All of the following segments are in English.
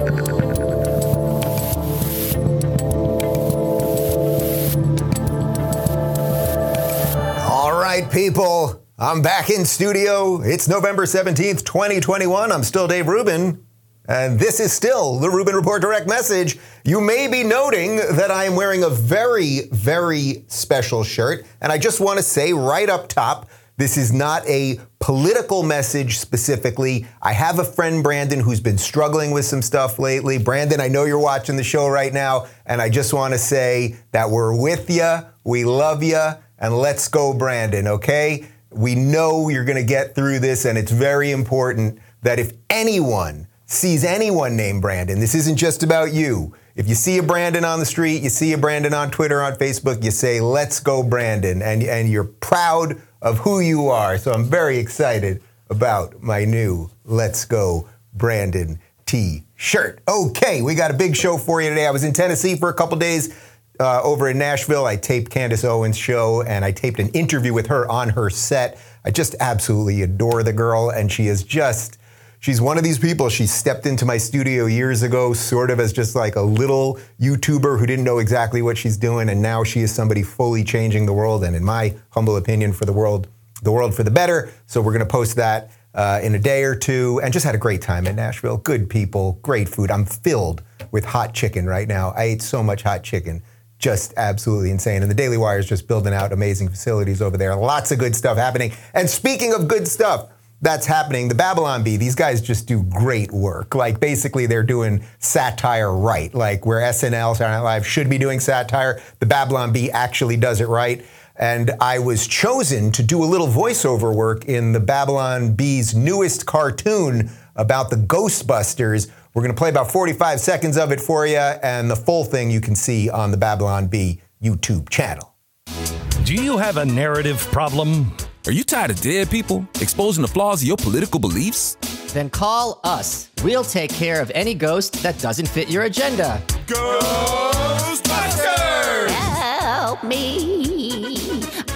All right, people. I'm back in studio. It's November 17th, 2021. I'm still Dave Rubin. And this is still the Rubin Report Direct Message. You may be noting that I am wearing a very, very special shirt. And I just want to say right up top, this is not a political message specifically. I have a friend, Brandon, who's been struggling with some stuff lately. Brandon, I know you're watching the show right now, and I just want to say that we're with you, we love you, and let's go, Brandon, okay? We know you're going to get through this, and it's very important that if anyone sees anyone named Brandon, this isn't just about you. If you see a Brandon on the street, you see a Brandon on Twitter, on Facebook, you say, let's go, Brandon, and, and you're proud of who you are. So I'm very excited about my new Let's Go Brandon T shirt. Okay, we got a big show for you today. I was in Tennessee for a couple days. Uh, over in Nashville, I taped Candace Owens' show and I taped an interview with her on her set. I just absolutely adore the girl, and she is just She's one of these people. She stepped into my studio years ago, sort of as just like a little YouTuber who didn't know exactly what she's doing, and now she is somebody fully changing the world, and in my humble opinion, for the world, the world for the better. So we're going to post that uh, in a day or two, and just had a great time in Nashville. Good people, great food. I'm filled with hot chicken right now. I ate so much hot chicken just absolutely insane. And the Daily Wire is just building out amazing facilities over there. Lots of good stuff happening. And speaking of good stuff, that's happening. The Babylon Bee, these guys just do great work. Like basically they're doing satire right. Like where SNL, Saturday Night Live should be doing satire, the Babylon Bee actually does it right. And I was chosen to do a little voiceover work in the Babylon Bee's newest cartoon about the Ghostbusters. We're going to play about 45 seconds of it for you, and the full thing you can see on the Babylon Bee YouTube channel. Do you have a narrative problem? Are you tired of dead people exposing the flaws of your political beliefs? Then call us. We'll take care of any ghost that doesn't fit your agenda. Ghostbusters! Help me.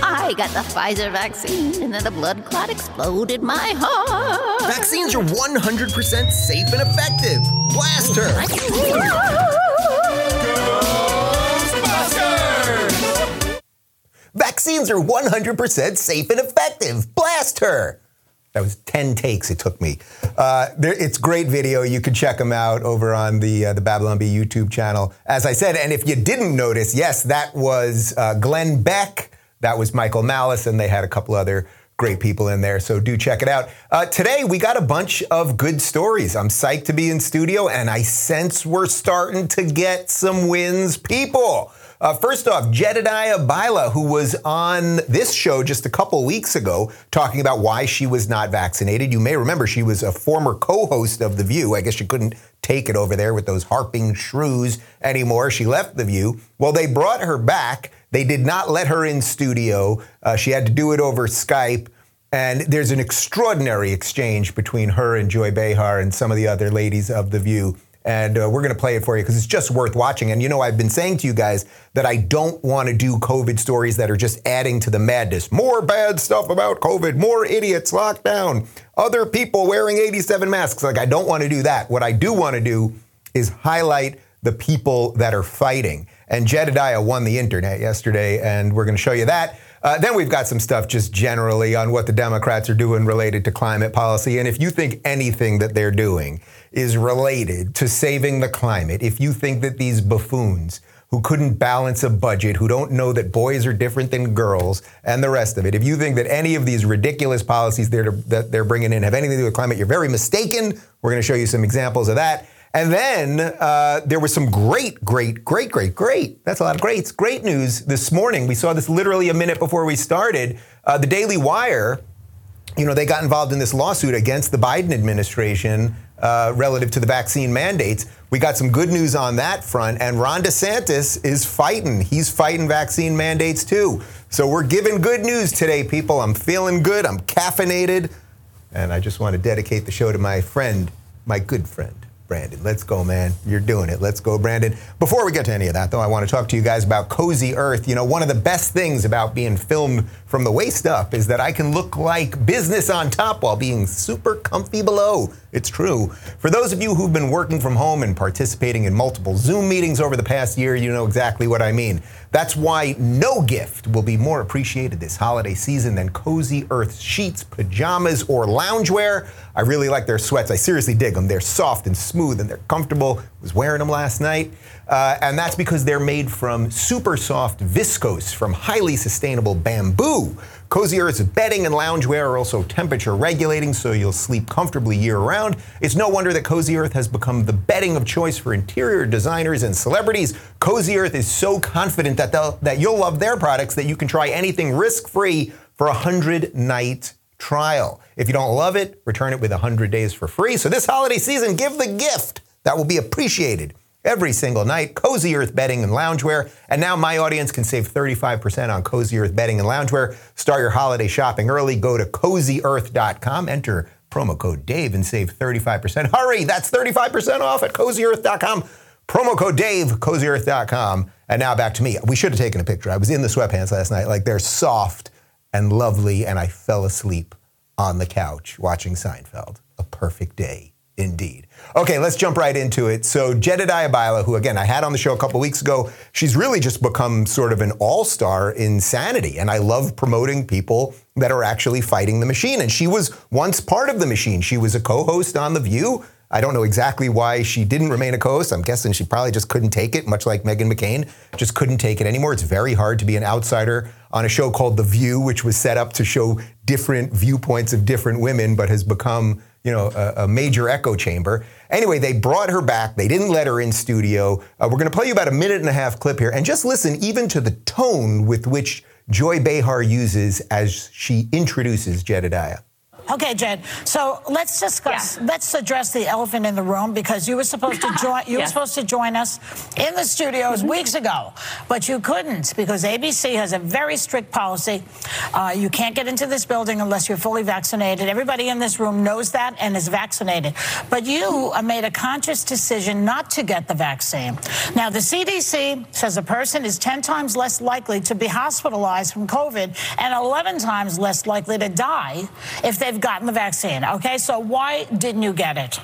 I got the Pfizer vaccine and then the blood clot exploded my heart. Vaccines are 100% safe and effective. Blast her! Vaccines are 100% safe and effective. Blast her! That was 10 takes it took me. Uh, there, it's great video. You can check them out over on the, uh, the Babylon Bee YouTube channel. As I said, and if you didn't notice, yes, that was uh, Glenn Beck, that was Michael Malice, and they had a couple other great people in there. So do check it out. Uh, today, we got a bunch of good stories. I'm psyched to be in studio, and I sense we're starting to get some wins. People, uh, first off, Jedediah Bila, who was on this show just a couple weeks ago talking about why she was not vaccinated. You may remember she was a former co host of The View. I guess she couldn't take it over there with those harping shrews anymore. She left The View. Well, they brought her back. They did not let her in studio. Uh, she had to do it over Skype. And there's an extraordinary exchange between her and Joy Behar and some of the other ladies of The View and uh, we're going to play it for you because it's just worth watching. And you know, I've been saying to you guys that I don't want to do COVID stories that are just adding to the madness. More bad stuff about COVID, more idiots locked down, other people wearing 87 masks. Like, I don't want to do that. What I do want to do is highlight the people that are fighting. And Jedediah won the internet yesterday, and we're going to show you that. Uh, then we've got some stuff just generally on what the Democrats are doing related to climate policy. And if you think anything that they're doing is related to saving the climate, if you think that these buffoons who couldn't balance a budget, who don't know that boys are different than girls, and the rest of it, if you think that any of these ridiculous policies they're, that they're bringing in have anything to do with climate, you're very mistaken. We're going to show you some examples of that. And then uh, there was some great, great, great, great, great. That's a lot of greats. Great news this morning. We saw this literally a minute before we started. Uh, the Daily Wire, you know, they got involved in this lawsuit against the Biden administration uh, relative to the vaccine mandates. We got some good news on that front, and Ron DeSantis is fighting. He's fighting vaccine mandates too. So we're giving good news today, people. I'm feeling good. I'm caffeinated. And I just want to dedicate the show to my friend, my good friend, Brandon. Let's go, man. You're doing it. Let's go, Brandon. Before we get to any of that, though, I want to talk to you guys about Cozy Earth. You know, one of the best things about being filmed from the waist up is that I can look like business on top while being super comfy below. It's true. For those of you who've been working from home and participating in multiple Zoom meetings over the past year, you know exactly what I mean. That's why no gift will be more appreciated this holiday season than Cozy Earth sheets, pajamas, or loungewear. I really like their sweats. I seriously dig them. They're soft and smooth and they're comfortable. I was wearing them last night. Uh, and that's because they're made from super soft viscose from highly sustainable bamboo. Cozy Earth's bedding and loungewear are also temperature regulating, so you'll sleep comfortably year round. It's no wonder that Cozy Earth has become the bedding of choice for interior designers and celebrities. Cozy Earth is so confident that, that you'll love their products that you can try anything risk free for a 100 night trial. If you don't love it, return it with 100 days for free. So this holiday season, give the gift that will be appreciated every single night. Cozy Earth bedding and loungewear. And now my audience can save 35% on Cozy Earth bedding and loungewear. Start your holiday shopping early. Go to cozyearth.com, enter promo code Dave and save 35%. Hurry, that's 35% off at cozyearth.com. Promo code Dave, cozyearth.com. And now back to me. We should have taken a picture. I was in the sweatpants last night. Like they're soft and lovely, and I fell asleep on the couch watching Seinfeld. A perfect day indeed. Okay, let's jump right into it. So Jedediah Bila, who again I had on the show a couple weeks ago, she's really just become sort of an all-star in sanity, and I love promoting people that are actually fighting the machine. And she was once part of the machine. She was a co-host on The View. I don't know exactly why she didn't remain a co-host. I'm guessing she probably just couldn't take it, much like Meghan McCain, just couldn't take it anymore. It's very hard to be an outsider on a show called The View, which was set up to show different viewpoints of different women, but has become you know, a, a, major echo chamber. Anyway, they brought her back. They didn't let her in studio. Uh, we're going to play you about a minute and a half clip here, and just listen even to the tone with which Joy Behar uses as she introduces Jedediah. Okay, Jed. So let's discuss. Yeah. Let's address the elephant in the room because you were supposed to join. You were supposed to join us in the studios mm-hmm. weeks ago, but you couldn't because ABC has a very strict policy. Uh, you can't get into this building unless you're fully vaccinated. Everybody in this room knows that and is vaccinated. But you made a conscious decision not to get the vaccine. Now, the CDC says a person is 10 times less likely to be hospitalized from COVID and 11 times less likely to die if they've they've gotten the vaccine. Okay, so why didn't you get it?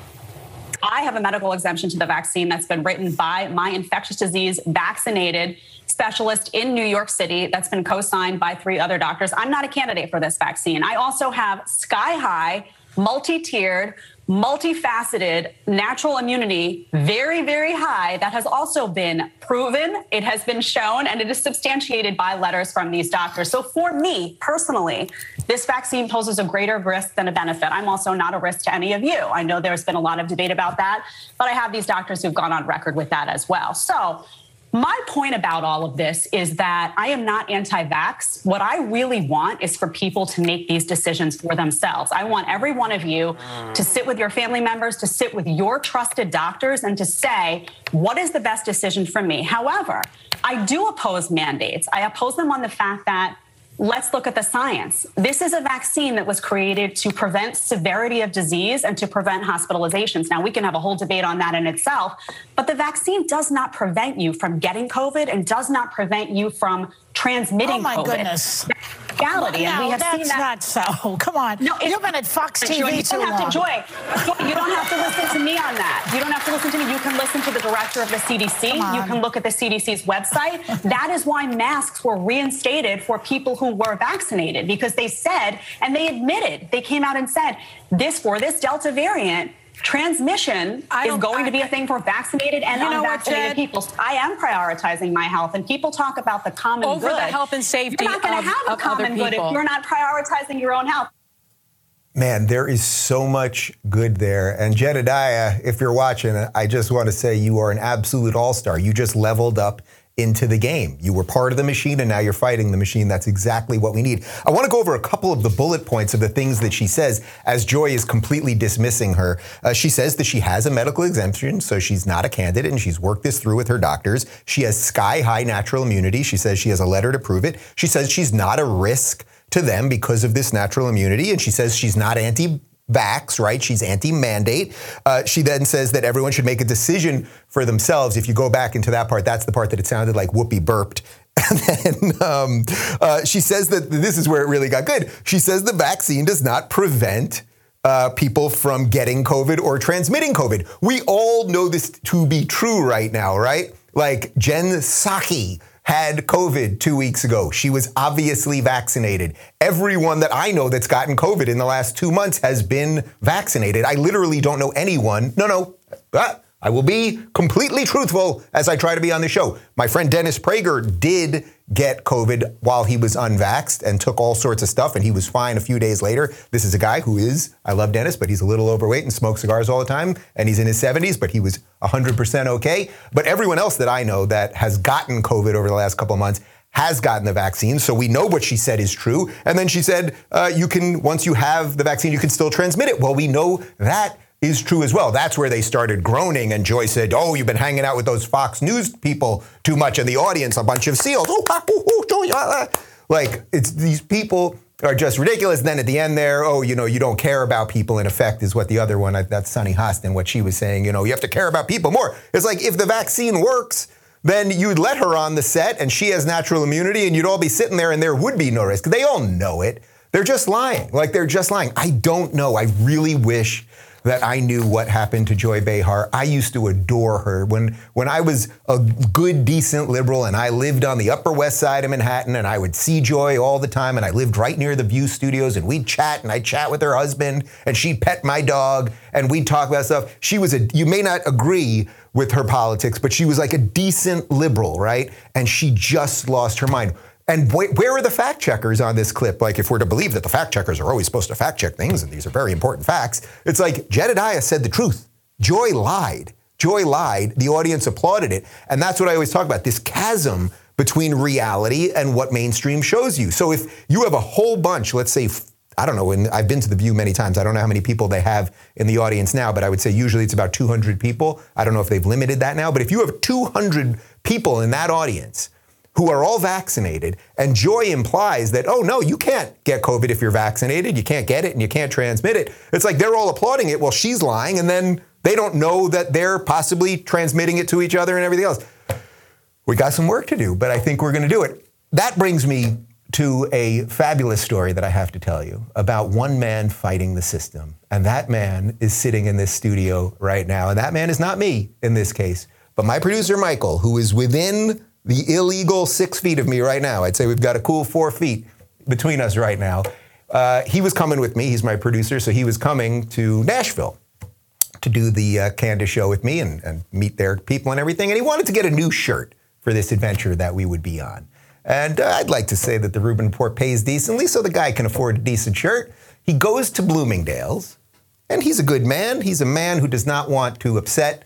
I have a medical exemption to the vaccine that's been written by my infectious disease vaccinated specialist in New York City that's been co signed by three other doctors. I'm not a candidate for this vaccine. I also have sky high, multi tiered, multifaceted natural immunity very, very high that has also been proven, it has been shown, and it is substantiated by letters from these doctors. So for me personally, this vaccine poses a greater risk than a benefit. I'm also not a risk to any of you. I know there's been a lot of debate about that, but I have these doctors who've gone on record with that as well. So my point about all of this is that I am not anti vax. What I really want is for people to make these decisions for themselves. I want every one of you mm. to sit with your family members, to sit with your trusted doctors, and to say, what is the best decision for me? However, I do oppose mandates. I oppose them on the fact that let's look at the science. This is a vaccine that was created to prevent severity of disease and to prevent hospitalizations. Now, we can have a whole debate on that in itself, but the vaccine does not prevent you from getting COVID and does not prevent you from transmitting oh my COVID. goodness reality. Well, no, and we have that's seen that. not so. Come on. No, You've been at Fox TV you too don't have long. To, Joy, Joy, you don't have to listen to me on that. You don't have to listen to me. You can listen to the director of the CDC. You can look at the CDC's website. that is why masks were reinstated for people who were vaccinated because they said and they admitted they came out and said this for this Delta variant transmission is going I, to be a thing for vaccinated and unvaccinated people. I am prioritizing my health, and people talk about the common over good. the health and safety. You're not going to have a common good if you're not prioritizing your own health. Man, there is so much good there. And Jedediah, if you're watching, I just want to say you are an absolute all star. You just leveled up into the game. You were part of the machine and now you're fighting the machine. That's exactly what we need. I want to go over a couple of the bullet points of the things that she says as Joy is completely dismissing her. Uh, she says that she has a medical exemption, so she's not a candidate and she's worked this through with her doctors. She has sky high natural immunity. She says she has a letter to prove it. She says she's not a risk to them because of this natural immunity and she says she's not anti vax, right? She's anti mandate. Uh, she then says that everyone should make a decision for themselves. If you go back into that part, that's the part that it sounded like Whoopi burped. And then um, uh, she says that this is where it really got good. She says the vaccine does not prevent uh, people from getting COVID or transmitting COVID. We all know this to be true right now, right? Like Jen Psaki had COVID two weeks ago. She was obviously vaccinated. Everyone that I know that's gotten COVID in the last two months has been vaccinated. I literally don't know anyone. No, no. Ah, I will be completely truthful as I try to be on the show. My friend Dennis Prager did get COVID while he was unvaxxed and took all sorts of stuff, and he was fine a few days later. This is a guy who is, I love Dennis, but he's a little overweight and smokes cigars all the time, and he's in his 70s, but he was 100% okay. But everyone else that I know that has gotten COVID over the last couple of months has gotten the vaccine, so we know what she said is true. And then she said, uh, you can, once you have the vaccine, you can still transmit it. Well, we know that is true as well. That's where they started groaning, and Joy said, "Oh, you've been hanging out with those Fox News people too much in the audience, a bunch of seals." Oh, ah, ah. like it's these people are just ridiculous. And then at the end there, oh, you know, you don't care about people. In effect, is what the other one, that's Sunny Hostin, what she was saying. You know, you have to care about people more. It's like if the vaccine works. Then you'd let her on the set and she has natural immunity and you'd all be sitting there and there would be no risk. They all know it. They're just lying. Like they're just lying. I don't know. I really wish that I knew what happened to Joy Behar. I used to adore her when when I was a good, decent liberal, and I lived on the Upper West Side of Manhattan, and I would see Joy all the time, and I lived right near the View Studios, and we'd chat, and I'd chat with her husband, and she'd pet my dog, and we'd talk about stuff. She was a. You may not agree with her politics, but she was like a decent liberal, right? And she just lost her mind. And wh- where are the fact checkers on this clip? Like, if we're to believe that the fact checkers are always supposed to fact check things, and these are very important facts, it's like Jedediah said the truth. Joy lied. Joy lied. The audience applauded it. And that's what I always talk about this chasm between reality and what mainstream shows you. So if you have a whole bunch, let's say, I don't know, and I've been to the View many times. I don't know how many people they have in the audience now, but I would say usually it's about 200 people. I don't know if they've limited that now, but if you have 200 people in that audience, who are all vaccinated, and Joy implies that, oh no, you can't get COVID if you're vaccinated, you can't get it and you can't transmit it. It's like they're all applauding it. Well, she's lying, and then they don't know that they're possibly transmitting it to each other and everything else. We got some work to do, but I think we're going to do it. That brings me to a fabulous story that I have to tell you about one man fighting the system. And that man is sitting in this studio right now. And that man is not me in this case, but my producer, Michael, who is within the illegal six feet of me right now. I'd say we've got a cool four feet between us right now. Uh, he was coming with me. He's my producer, so he was coming to Nashville to do the uh, Candace show with me and, and meet their people and everything. And he wanted to get a new shirt for this adventure that we would be on. And uh, I'd like to say that the Rubin Report pays decently, so the guy can afford a decent shirt. He goes to Bloomingdale's, and he's a good man. He's a man who does not want to upset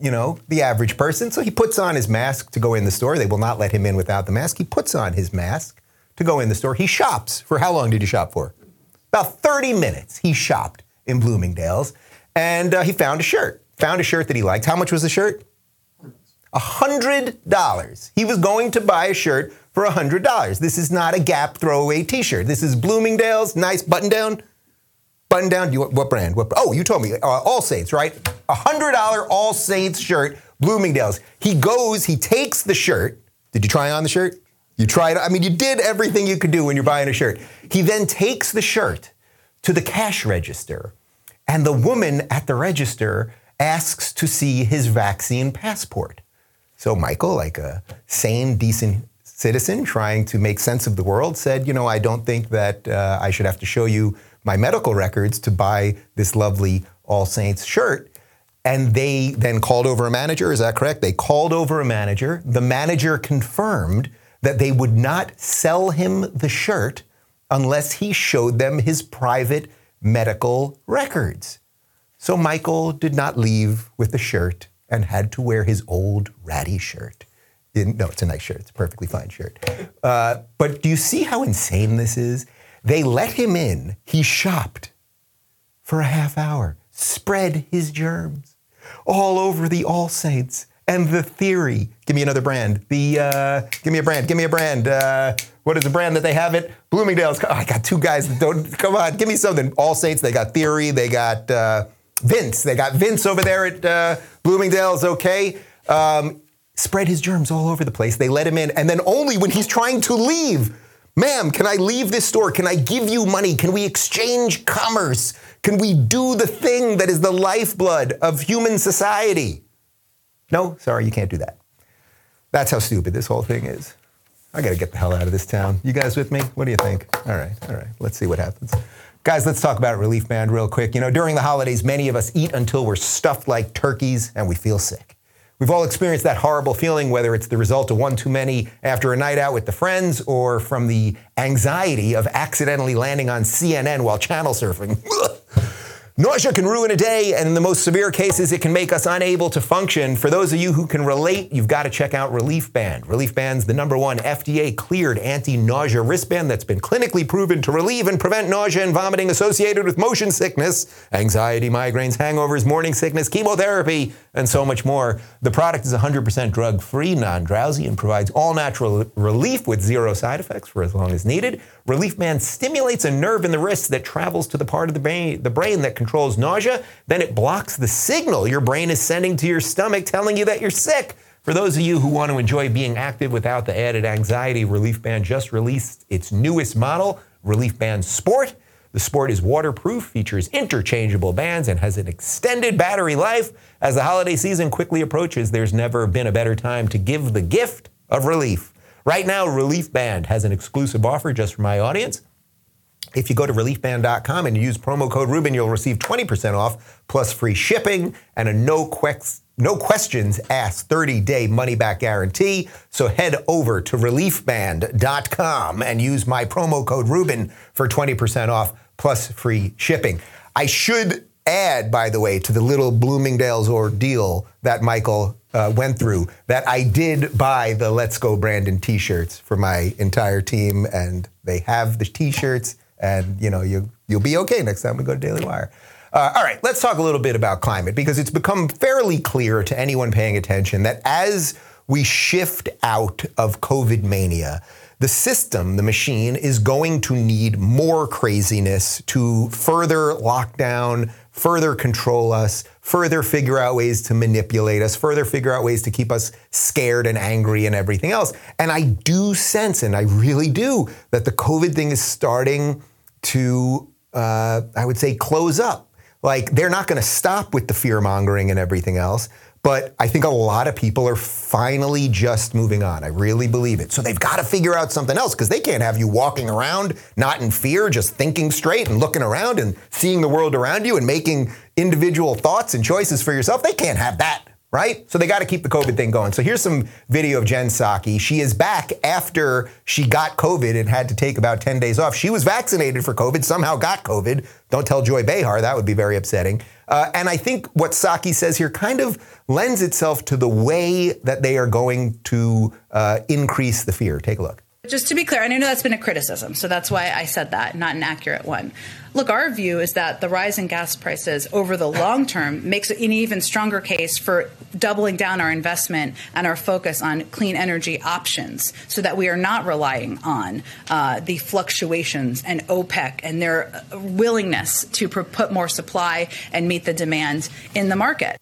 you know, the average person. So he puts on his mask to go in the store. They will not let him in without the mask. He puts on his mask to go in the store. He shops. For how long did he shop for? About 30 minutes. He shopped in Bloomingdale's and uh, he found a shirt. Found a shirt that he liked. How much was the shirt? $100. He was going to buy a shirt for $100. This is not a Gap throwaway t shirt. This is Bloomingdale's, nice button down button down. You, what brand? What, oh, you told me. Uh, All Saints, right? A hundred dollar All Saints shirt, Bloomingdale's. He goes. He takes the shirt. Did you try on the shirt? You tried. I mean, you did everything you could do when you're buying a shirt. He then takes the shirt to the cash register, and the woman at the register asks to see his vaccine passport. So Michael, like a sane, decent citizen trying to make sense of the world, said, "You know, I don't think that uh, I should have to show you." my medical records to buy this lovely All Saints shirt. And they then called over a manager. Is that correct? They called over a manager. The manager confirmed that they would not sell him the shirt unless he showed them his private medical records. So Michael did not leave with the shirt and had to wear his old ratty shirt. In, no, it's a nice shirt. It's a perfectly fine shirt. Uh, but do you see how insane this is? They let him in. He shopped for a half hour, spread his germs all over the All Saints and the theory. Give me another brand. The uh, give me a brand. Give me a brand. Uh, what is the brand that they have it? Bloomingdale's. Oh, I got two guys that don't. Come on, give me something. All Saints. They got theory. They got uh, Vince. They got Vince over there at uh, Bloomingdale's. Okay. Um, spread his germs all over the place. They let him in, and then only when he's trying to leave. Ma'am, can I leave this store? Can I give you money? Can we exchange commerce? Can we do the thing that is the lifeblood of human society? No, sorry, you can't do that. That's how stupid this whole thing is. I got to get the hell out of this town. You guys with me? What do you think? All right, all right. Let's see what happens. Guys, let's talk about Relief Band real quick. You know, during the holidays, many of us eat until we're stuffed like turkeys and we feel sick. We've all experienced that horrible feeling, whether it's the result of one too many after a night out with the friends or from the anxiety of accidentally landing on CNN while channel surfing. Nausea can ruin a day, and in the most severe cases, it can make us unable to function. For those of you who can relate, you've got to check out Relief Band. Relief Band's the number one FDA cleared anti nausea wristband that's been clinically proven to relieve and prevent nausea and vomiting associated with motion sickness, anxiety, migraines, hangovers, morning sickness, chemotherapy, and so much more. The product is 100% drug free, non drowsy, and provides all natural relief with zero side effects for as long as needed. Relief Band stimulates a nerve in the wrist that travels to the part of the brain, the brain that controls nausea. Then it blocks the signal your brain is sending to your stomach telling you that you're sick. For those of you who want to enjoy being active without the added anxiety, Relief Band just released its newest model, Relief Band Sport. The Sport is waterproof, features interchangeable bands, and has an extended battery life. As the holiday season quickly approaches, there's never been a better time to give the gift of relief. Right now, Relief Band has an exclusive offer just for my audience. If you go to reliefband.com and use promo code Rubin, you'll receive 20% off plus free shipping and a no, que- no questions asked 30 day money back guarantee. So head over to reliefband.com and use my promo code Rubin for 20% off plus free shipping. I should add, by the way, to the little Bloomingdale's ordeal that Michael uh, went through that I did buy the Let's Go Brandon t-shirts for my entire team, and they have the t-shirts, and you know you you'll be okay next time we go to Daily Wire. Uh, all right, let's talk a little bit about climate because it's become fairly clear to anyone paying attention that as we shift out of COVID mania, the system, the machine, is going to need more craziness to further lock down, further control us, further figure out ways to manipulate us, further figure out ways to keep us scared and angry and everything else. And I do sense, and I really do, that the COVID thing is starting to, uh, I would say, close up. Like they're not going to stop with the fear mongering and everything else. But I think a lot of people are finally just moving on. I really believe it. So they've got to figure out something else because they can't have you walking around not in fear, just thinking straight and looking around and seeing the world around you and making individual thoughts and choices for yourself. They can't have that right? So they got to keep the COVID thing going. So here's some video of Jen Psaki. She is back after she got COVID and had to take about 10 days off. She was vaccinated for COVID, somehow got COVID. Don't tell Joy Behar, that would be very upsetting. Uh, and I think what Psaki says here kind of lends itself to the way that they are going to uh, increase the fear. Take a look. Just to be clear, and I know that's been a criticism, so that's why I said that, not an accurate one. Look, our view is that the rise in gas prices over the long term makes an even stronger case for doubling down our investment and our focus on clean energy options so that we are not relying on uh, the fluctuations and OPEC and their willingness to put more supply and meet the demand in the market.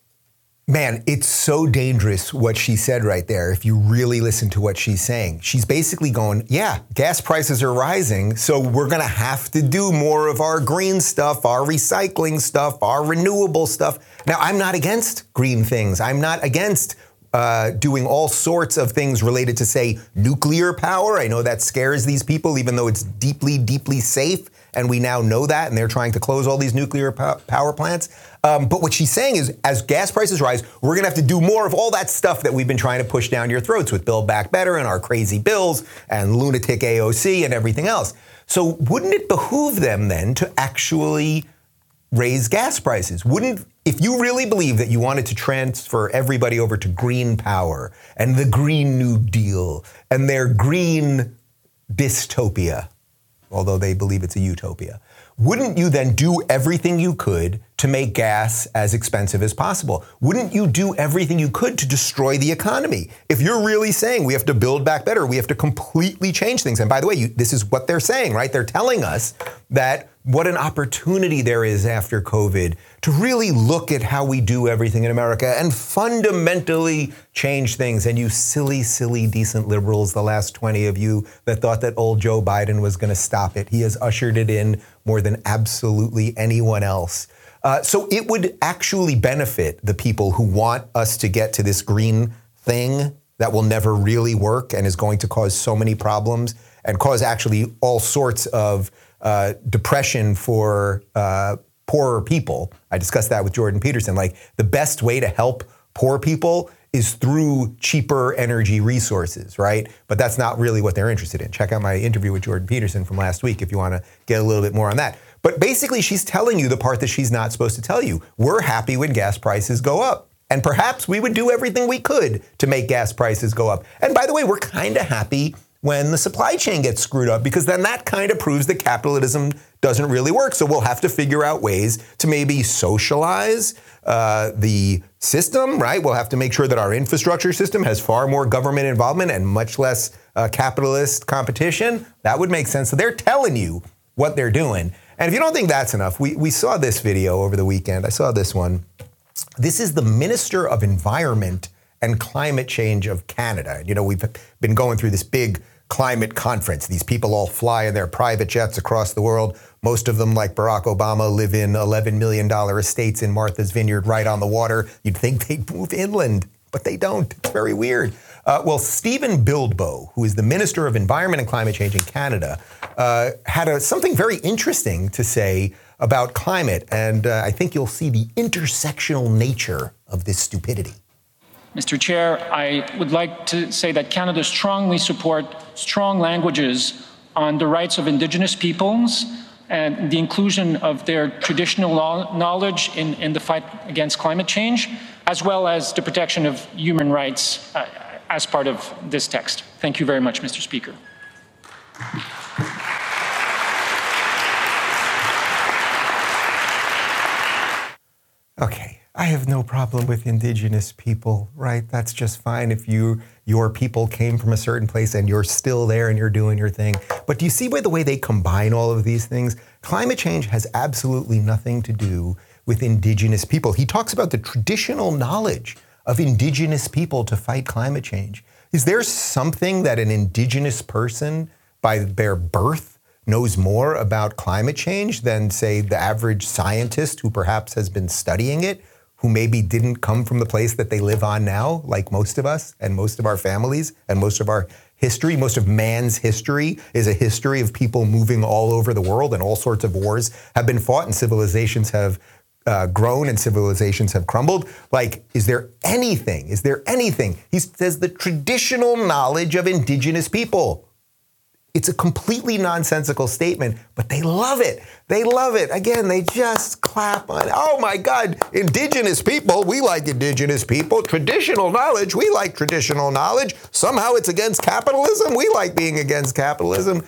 Man, it's so dangerous what she said right there. If you really listen to what she's saying, she's basically going, Yeah, gas prices are rising. So we're going to have to do more of our green stuff, our recycling stuff, our renewable stuff. Now, I'm not against green things. I'm not against uh, doing all sorts of things related to, say, nuclear power. I know that scares these people, even though it's deeply, deeply safe. And we now know that, and they're trying to close all these nuclear power plants. Um, but what she's saying is, as gas prices rise, we're going to have to do more of all that stuff that we've been trying to push down your throats with Build Back Better and our crazy bills and lunatic AOC and everything else. So, wouldn't it behoove them then to actually raise gas prices? Wouldn't, if you really believe that you wanted to transfer everybody over to green power and the Green New Deal and their green dystopia, although they believe it's a utopia, wouldn't you then do everything you could to make gas as expensive as possible? Wouldn't you do everything you could to destroy the economy? If you're really saying we have to build back better, we have to completely change things. And by the way, you, this is what they're saying, right? They're telling us that what an opportunity there is after COVID to really look at how we do everything in America and fundamentally change things. And you silly, silly, decent liberals, the last 20 of you that thought that old Joe Biden was going to stop it, he has ushered it in more than absolutely anyone else. Uh, so it would actually benefit the people who want us to get to this green thing that will never really work and is going to cause so many problems and cause actually all sorts of uh, depression for uh, poorer people. I discussed that with Jordan Peterson. Like the best way to help poor people is through cheaper energy resources, right? But that's not really what they're interested in. Check out my interview with Jordan Peterson from last week if you want to get a little bit more on that. But basically, she's telling you the part that she's not supposed to tell you. We're happy when gas prices go up. And perhaps we would do everything we could to make gas prices go up. And by the way, we're kind of happy when the supply chain gets screwed up because then that kind of proves that capitalism doesn't really work. So we'll have to figure out ways to maybe socialize uh, the system, right? We'll have to make sure that our infrastructure system has far more government involvement and much less uh, capitalist competition. That would make sense. So they're telling you what they're doing. And if you don't think that's enough, we, we saw this video over the weekend. I saw this one. This is the Minister of Environment and Climate Change of Canada. You know, we've been going through this big climate conference. These people all fly in their private jets across the world. Most of them, like Barack Obama, live in $11 million estates in Martha's Vineyard right on the water. You'd think they'd move inland, but they don't. It's very weird. Uh, well, Stephen Guilbeault, who is the Minister of Environment and Climate Change in Canada, uh, had a, something very interesting to say about climate. And uh, I think you'll see the intersectional nature of this stupidity. Mr. Chair, I would like to say that Canada strongly supports strong languages on the rights of Indigenous peoples and the inclusion of their traditional knowledge in, in the fight against climate change, as well as the protection of human rights uh, as part of this text. Thank you very much, Mr. Speaker. Okay. I have no problem with indigenous people, right? That's just fine if you your people came from a certain place and you're still there and you're doing your thing. But do you see by the way they combine all of these things? Climate change has absolutely nothing to do with indigenous people. He talks about the traditional knowledge of indigenous people to fight climate change. Is there something that an indigenous person by their birth knows more about climate change than say the average scientist who perhaps has been studying it? Who maybe didn't come from the place that they live on now, like most of us and most of our families and most of our history. Most of man's history is a history of people moving all over the world, and all sorts of wars have been fought, and civilizations have uh, grown and civilizations have crumbled. Like, is there anything? Is there anything? He says the traditional knowledge of indigenous people it's a completely nonsensical statement, but they love it. They love it. Again, they just clap on, oh my God, indigenous people, we like indigenous people. Traditional knowledge, we like traditional knowledge. Somehow it's against capitalism, we like being against capitalism.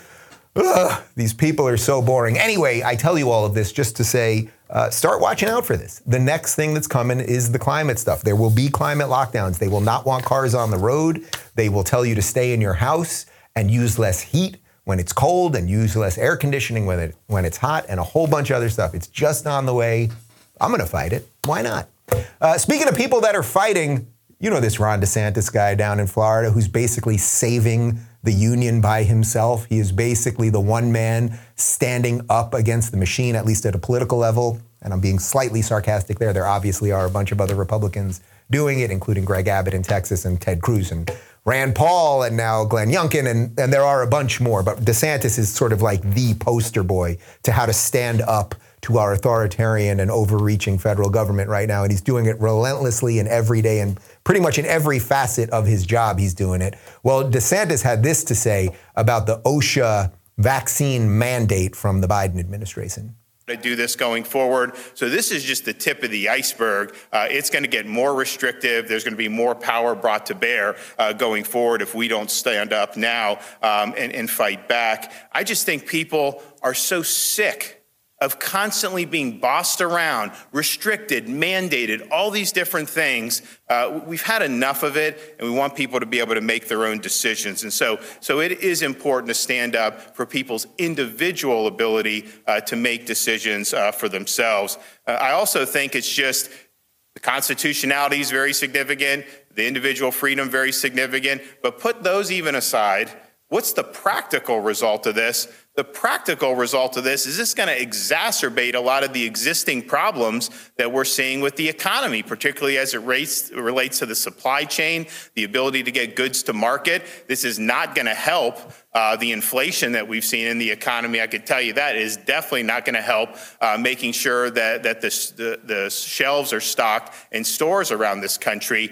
Ugh, these people are so boring. Anyway, I tell you all of this just to say, uh, start watching out for this. The next thing that's coming is the climate stuff. There will be climate lockdowns. They will not want cars on the road. They will tell you to stay in your house and use less heat when it's cold and use less air conditioning when, it, when it's hot and a whole bunch of other stuff. It's just on the way. I'm going to fight it. Why not? Uh, speaking of people that are fighting, you know this Ron DeSantis guy down in Florida who's basically saving the union by himself. He is basically the one man standing up against the machine, at least at a political level. And I'm being slightly sarcastic there. There obviously are a bunch of other Republicans doing it, including Greg Abbott in Texas and Ted Cruz and Rand Paul and now Glenn Youngkin, and, and there are a bunch more. But DeSantis is sort of like the poster boy to how to stand up to our authoritarian and overreaching federal government right now. And he's doing it relentlessly and every day and pretty much in every facet of his job, he's doing it. Well, DeSantis had this to say about the OSHA vaccine mandate from the Biden administration to do this going forward. So this is just the tip of the iceberg. Uh, it's going to get more restrictive. There's going to be more power brought to bear uh, going forward if we don't stand up now um, and, and fight back. I just think people are so sick of constantly being bossed around, restricted, mandated, all these different things. Uh, we've had enough of it, and we want people to be able to make their own decisions. And so, so it is important to stand up for people's individual ability uh, to make decisions uh, for themselves. Uh, I also think it's just the constitutionality is very significant, the individual freedom very significant, but put those even aside. What's the practical result of this? The practical result of this is this going to exacerbate a lot of the existing problems that we're seeing with the economy, particularly as it relates, to the supply chain, the ability to get goods to market. This is not going to help uh, the inflation that we've seen in the economy. I could tell you that is definitely not going to help uh, making sure that, that the, the, the shelves are stocked in stores around this country.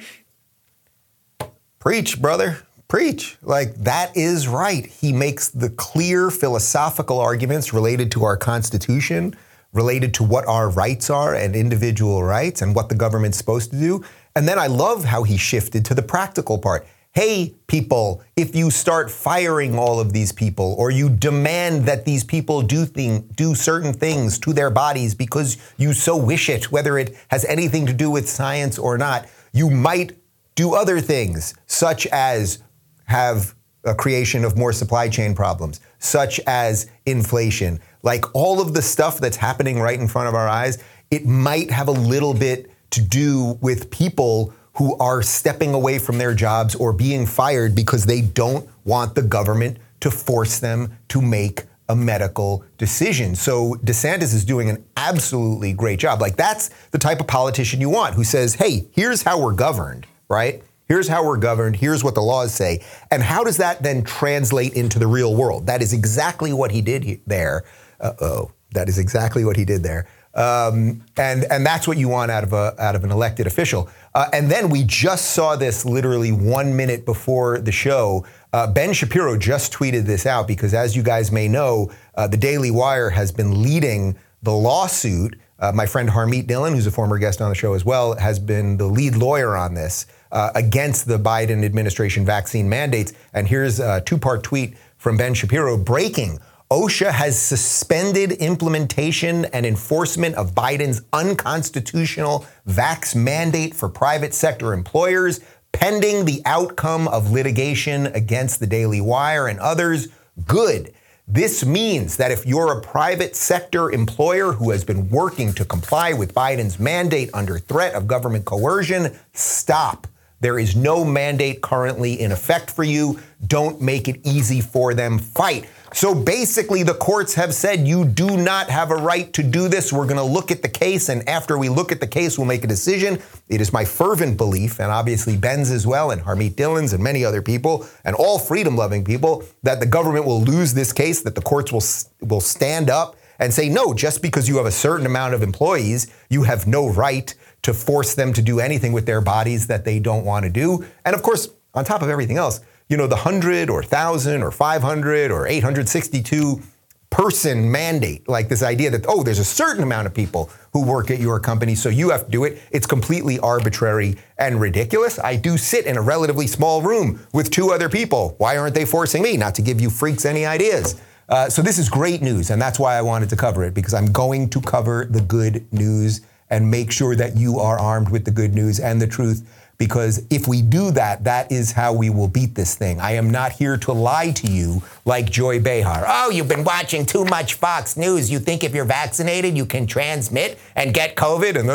Preach, brother. Preach. Like, that is right. He makes the clear philosophical arguments related to our Constitution, related to what our rights are and individual rights and what the government's supposed to do. And then I love how he shifted to the practical part. Hey, people, if you start firing all of these people or you demand that these people do, thing, do certain things to their bodies because you so wish it, whether it has anything to do with science or not, you might do other things, such as have a creation of more supply chain problems, such as inflation. Like all of the stuff that's happening right in front of our eyes, it might have a little bit to do with people who are stepping away from their jobs or being fired because they don't want the government to force them to make a medical decision. So DeSantis is doing an absolutely great job. Like that's the type of politician you want who says, "Hey, here's how we're governed," right? Here's how we're governed. Here's what the laws say. And how does that then translate into the real world? That is exactly what he did there. Uh oh. That is exactly what he did there. Um, and and that's what you want out of a out of an elected official. Uh, and then we just saw this literally one minute before the show. Uh, ben Shapiro just tweeted this out because, as you guys may know, uh, the Daily Wire has been leading the lawsuit. Uh, my friend Harmeet Dillon, who's a former guest on the show as well, has been the lead lawyer on this uh, against the Biden administration vaccine mandates. And here's a two part tweet from Ben Shapiro breaking. OSHA has suspended implementation and enforcement of Biden's unconstitutional vax mandate for private sector employers, pending the outcome of litigation against the Daily Wire and others. Good. This means that if you're a private sector employer who has been working to comply with Biden's mandate under threat of government coercion, stop. There is no mandate currently in effect for you. Don't make it easy for them. Fight. So basically, the courts have said you do not have a right to do this. We're going to look at the case, and after we look at the case, we'll make a decision. It is my fervent belief, and obviously Ben's as well, and Harmeet Dillon's, and many other people, and all freedom loving people, that the government will lose this case, that the courts will, will stand up and say, no, just because you have a certain amount of employees, you have no right to force them to do anything with their bodies that they don't want to do. And of course, on top of everything else, you know, the 100 or 1,000 or 500 or 862 person mandate, like this idea that, oh, there's a certain amount of people who work at your company, so you have to do it. It's completely arbitrary and ridiculous. I do sit in a relatively small room with two other people. Why aren't they forcing me? Not to give you freaks any ideas. Uh, so this is great news, and that's why I wanted to cover it, because I'm going to cover the good news and make sure that you are armed with the good news and the truth. Because if we do that, that is how we will beat this thing. I am not here to lie to you like Joy Behar. Oh, you've been watching too much Fox News. You think if you're vaccinated, you can transmit and get COVID? And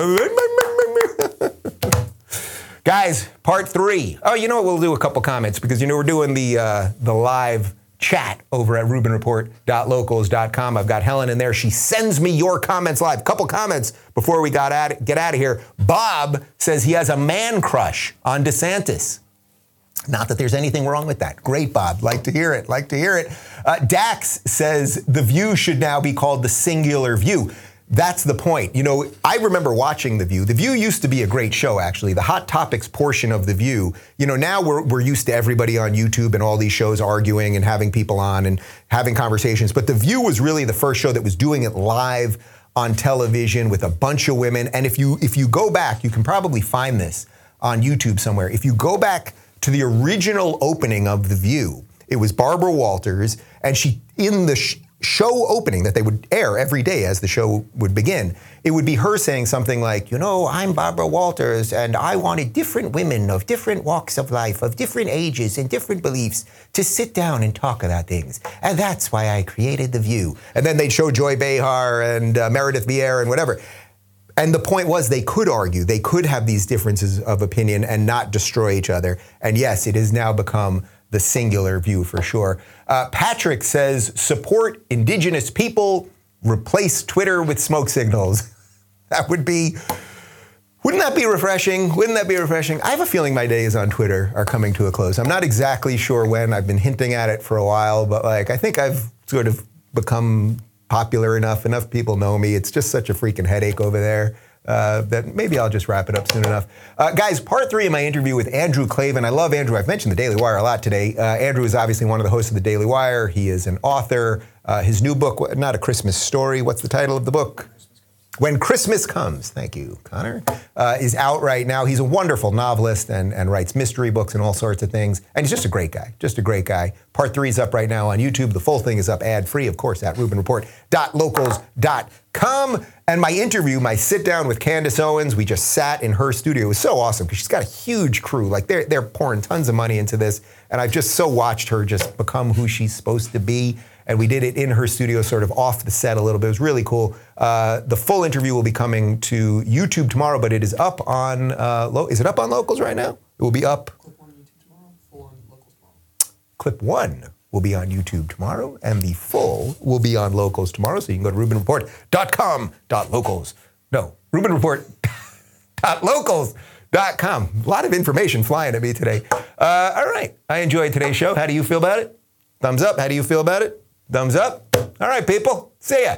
guys, part three. Oh, you know what? We'll do a couple comments because you know we're doing the uh, the live chat over at RubinReport.locals.com. I've got Helen in there. She sends me your comments live. Couple comments before we got at, get out of here. Bob says he has a man crush on DeSantis. Not that there's anything wrong with that. Great, Bob. Like to hear it. Like to hear it. Uh, Dax says the view should now be called the singular view. That's the point. You know, I remember watching The View. The View used to be a great show, actually. The hot topics portion of The View. You know, now we're, we're used to everybody on YouTube and all these shows arguing and having people on and having conversations. But The View was really the first show that was doing it live on television with a bunch of women. And if you if you go back, you can probably find this on YouTube somewhere. If you go back to the original opening of The View, it was Barbara Walters, and she in the sh- show opening that they would air every day as the show would begin, it would be her saying something like, You know, I'm Barbara Walters, and I wanted different women of different walks of life, of different ages and different beliefs to sit down and talk about things. And that's why I created The View. And then they'd show Joy Behar and uh, Meredith Vieira and whatever. And the point was, they could argue, they could have these differences of opinion and not destroy each other. And yes, it has now become the singular view for sure. Uh, Patrick says support indigenous people, replace Twitter with smoke signals. that would be. Wouldn't that be refreshing? Wouldn't that be refreshing? I have a feeling my days on Twitter are coming to a close. I'm not exactly sure when. I've been hinting at it for a while, but like I think I've sort of become popular enough. Enough people know me. It's just such a freaking headache over there uh, that maybe I'll just wrap it up soon enough. Uh, guys, part three of my interview with Andrew Klavan. I love Andrew. I've mentioned the Daily Wire a lot today. Uh, Andrew is obviously one of the hosts of the Daily Wire. He is an author. Uh, his new book, not a Christmas story. What's the title of the book? When Christmas Comes, thank you, Connor, uh, is out right now. He's a wonderful novelist and, and writes mystery books and all sorts of things. And he's just a great guy, just a great guy. Part three is up right now on YouTube. The full thing is up ad free, of course, at RubinReport.locals.com. And my interview, my sit down with Candace Owens, we just sat in her studio. It was so awesome because she's got a huge crew. Like they're, they're pouring tons of money into this. And I've just so watched her just become who she's supposed to be and we did it in her studio, sort of off the set a little bit. It was really cool. Uh, the full interview will be coming to YouTube tomorrow, but it is up on. Uh, lo- is it up on Locals right now? It will be up. Clip one will be on YouTube tomorrow, and the full will be on Locals tomorrow. So you can go to RubinReport.com.locals. No, RubinReport.locals.com. A lot of information flying at me today. Uh, all right, I enjoyed today's show. How do you feel about it? Thumbs up. How do you feel about it? Thumbs up. All right, people. See ya.